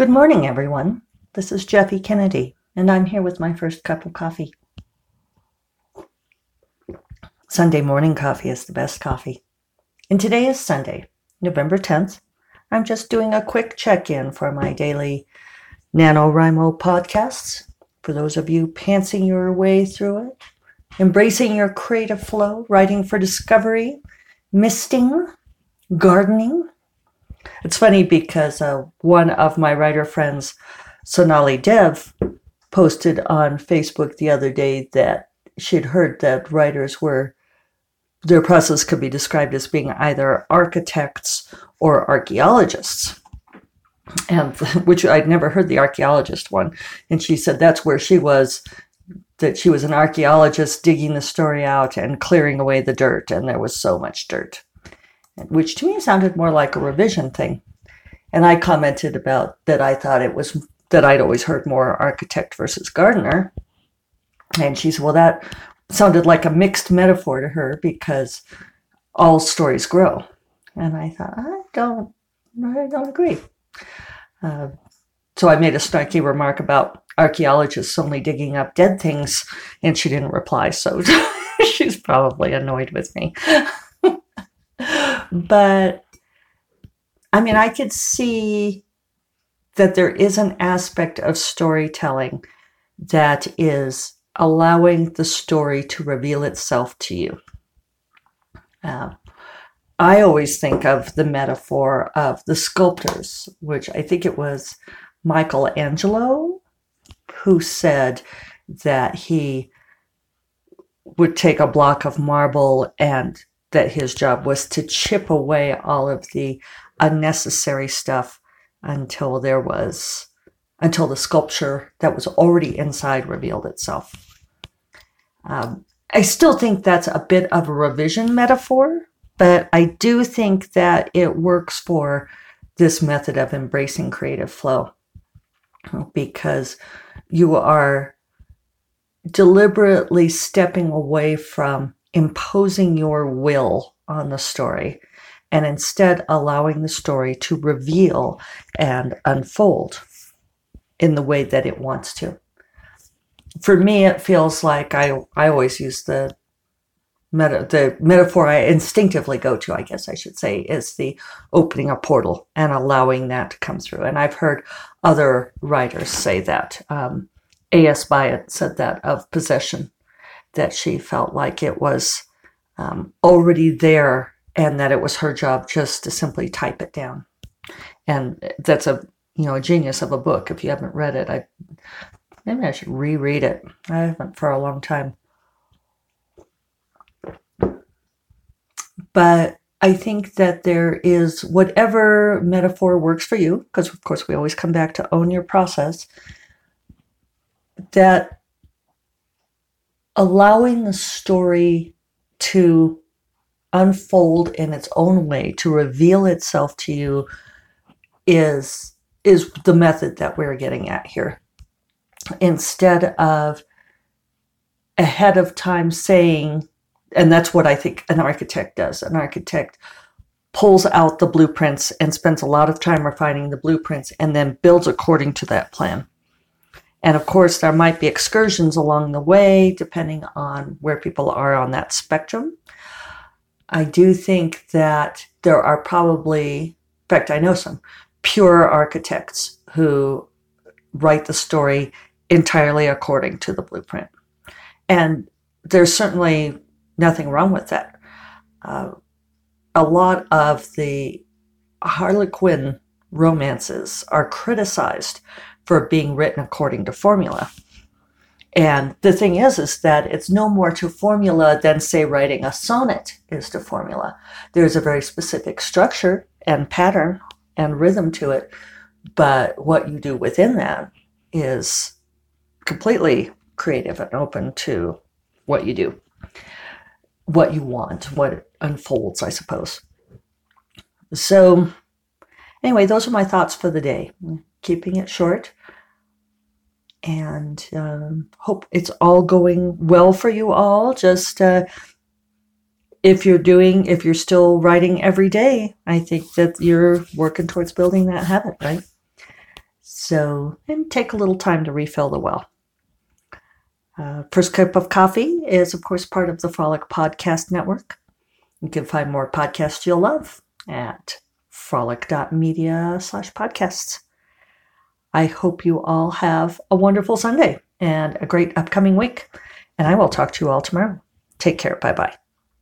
Good morning, everyone. This is Jeffe Kennedy, and I'm here with my first cup of coffee. Sunday morning coffee is the best coffee. And today is Sunday, November 10th. I'm just doing a quick check in for my daily NaNoWriMo podcasts. For those of you pantsing your way through it, embracing your creative flow, writing for discovery, misting, gardening, it's funny because uh, one of my writer friends, Sonali Dev, posted on Facebook the other day that she'd heard that writers were their process could be described as being either architects or archaeologists and which I'd never heard the archaeologist one. And she said that's where she was, that she was an archaeologist digging the story out and clearing away the dirt, and there was so much dirt which to me sounded more like a revision thing. And I commented about that I thought it was that I'd always heard more architect versus gardener. And she said, well, that sounded like a mixed metaphor to her because all stories grow. And I thought, I don't, I don't agree. Uh, so I made a snarky remark about archaeologists only digging up dead things, and she didn't reply. So she's probably annoyed with me. But I mean, I could see that there is an aspect of storytelling that is allowing the story to reveal itself to you. Uh, I always think of the metaphor of the sculptors, which I think it was Michelangelo who said that he would take a block of marble and that his job was to chip away all of the unnecessary stuff until there was until the sculpture that was already inside revealed itself. Um, I still think that's a bit of a revision metaphor, but I do think that it works for this method of embracing creative flow because you are deliberately stepping away from imposing your will on the story and instead allowing the story to reveal and unfold in the way that it wants to. For me, it feels like I, I always use the meta, the metaphor I instinctively go to, I guess I should say, is the opening a portal and allowing that to come through. And I've heard other writers say that. Um, A.S. Byatt said that of possession that she felt like it was um, already there and that it was her job just to simply type it down. And that's a you know a genius of a book. If you haven't read it, I maybe I should reread it. I haven't for a long time. But I think that there is whatever metaphor works for you, because of course we always come back to own your process, that allowing the story to unfold in its own way, to reveal itself to you, is is the method that we're getting at here. Instead of ahead of time saying, and that's what I think an architect does. An architect pulls out the blueprints and spends a lot of time refining the blueprints and then builds according to that plan. And of course, there might be excursions along the way, depending on where people are on that spectrum. I do think that there are probably, in fact, I know some pure architects who write the story entirely according to the blueprint. And there's certainly nothing wrong with that. Uh, a lot of the Harlequin romances are criticized for being written according to formula. And the thing is, is that it's no more to formula than, say, writing a sonnet is to formula. There's a very specific structure and pattern and rhythm to it, but what you do within that is completely creative and open to what you do, what you want, what unfolds, I suppose. So, anyway, those are my thoughts for the day. Keeping it short and um, hope it's all going well for you all. Just uh, if you're doing, if you're still writing every day, I think that you're working towards building that habit, right? So, and take a little time to refill the well. Uh, First Cup of Coffee is, of course, part of the Frolic Podcast Network. You can find more podcasts you'll love at frolic.media slash podcasts. I hope you all have a wonderful Sunday and a great upcoming week. And I will talk to you all tomorrow. Take care. Bye bye.